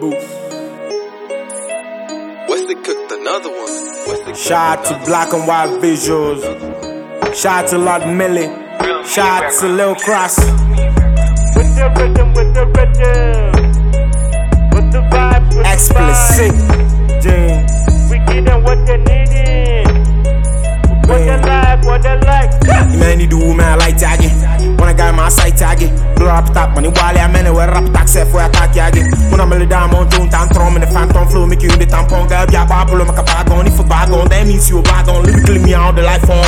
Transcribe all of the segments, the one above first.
Booth. Wesley cooked another one. Wesley Shout out to black and white visuals. Shout out to Lord Mili. Shout out to Lil Cross. With the rhythm, with the rhythm. With the vibe, with Xplicit. the Jane. vibe. We give them what they needing. What they like, what they like. Man, need the woman I like tagging. When I got my side tagging. Blow up top, money while I'm in where rap tax for attack yagging. When I'm a down on don't tantrum in the phantom flow, make you in the tampon, girl, yeah, babble, make a bag on, if a bag on, that means you a bag on, lyrically me out the life form.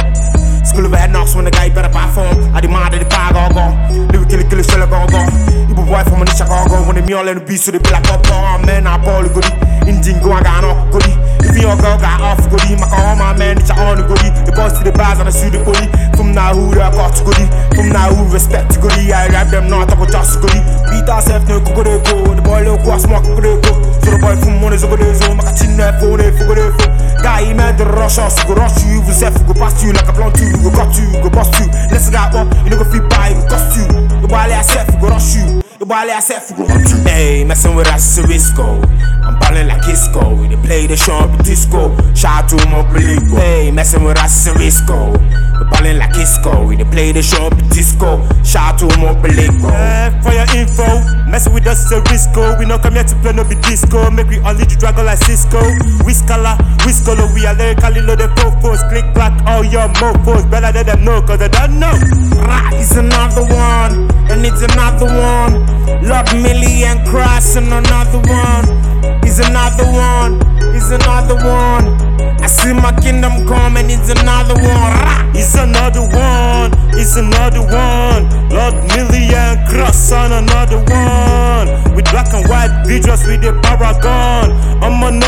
School of knocks when the guy better perform. I demand that the bag all gone. Lyrically kill a shell go go. You be boy from a Chicago when they me all in the beast, so they be like, oh, oh, man, I ball goodie. Indian go, I got no goodie. If your girl got off goodie, my call my man, it's on the goodie. The boss to the bars and I shoot the goodie. From now who I got to goodie. From now who respect to goodie. I rap them not talk about just goodie. Beat ourself no go go go. The boy look what smoke go go. So the boy from one is a good so my chin that phone if go go. Guy you. The boy I self go hunt. Hey, messing with us is a risco. I'm ballin' like Isco. We dey play the show up disco. Shout out to Mobiligo. Hey, messing with us is a risco. We ballin' like Isco. We dey play the show up disco. Shout out to Mobiligo. Eh, for your info, messing with us is a risco. We no come here to play no be disco. Make we only the dragon like Cisco. Whiskala, Whiskolo, we are lyrically loaded fofos. Click clack all your mofos. Better let them know, cause they don't know. Rah, it's another one, and it's another one. Lord Mili and Cross and another one. It's another one, it's another one. I see my kingdom come and it's another one. It's another one, it's another one. Lord Million Cross on another one. With black and white visuals with the paragon. I'm on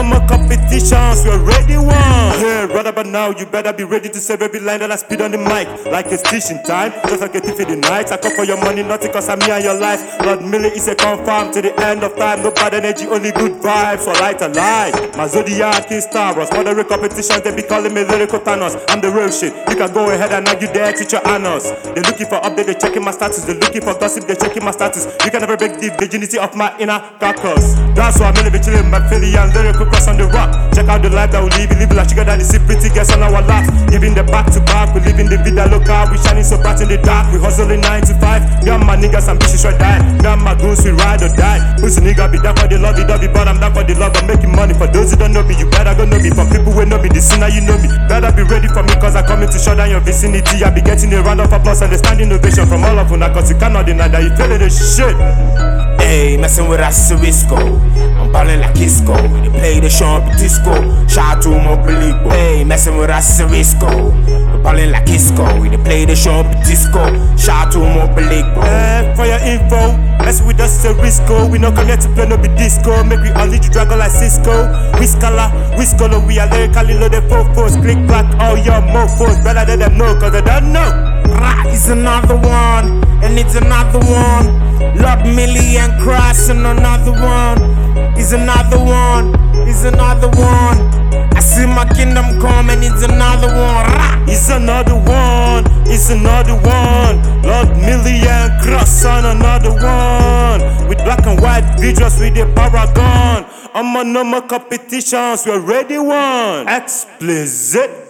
brother, but now you better be ready to save every line that I spit on the mic. Like it's teaching time, just like a thief in the night. I come for your money, nothing cause I'm me and your life. Lord Mili is a confirm to the end of time. No bad energy, only good vibes. So light a light. My zodiac is Star Taurus. Moderate competitions, they be calling me lyrical Thanos. I'm the real shit. You can go ahead and argue there, teach your annals. They looking for update, they checking my status. They looking for gossip, they checking my status. You can never break the virginity of my inner carcass. That's why I'm really be chilling my Philly and lyrical cross on the rock. Check out the life that we live, live like sugar daddy, see pretty girls on our laps. Giving the back to back, we living the vida local. We shining so bright in the dark, we hustling 9 to 5. Me and my niggas ambitious right die. And my goons, we ride or die. Pussy nigga be down for the love, it don't be but I'm down for the love. I'm making money for those who don't know me. You better go know me. From people who know me, the sooner you know me. Better be ready for me, cause I coming to shut down your vicinity. I be getting a round of applause and a standing ovation from all of you cause you cannot deny that you feeling the shit. Hey, messing with us risco. I'm ballin' like Isco. Dey play the show disco. Shout out to Mobiligo. Hey, messing with us is a risco. We ballin' like Isco. We play the show disco. Shout out to Mobiligo. Eh, for your info, mess with us is a risco. We no come here to play no be disco. Make we only the dragon like Cisco. Whiskala, Whiskolo, we are lyrically loaded fofos. Click clack all your mofos. Better let them know, cause they don't know. It's another one, and it's another one. Lord Mili and Cross and another one. It's another one, it's another one. I see my kingdom come and it's another one. It's another one, it's another one. Lord Million Cross on another one. With black and white visuals with the paragon. I'm no more competitions, we're ready one. Xplicit.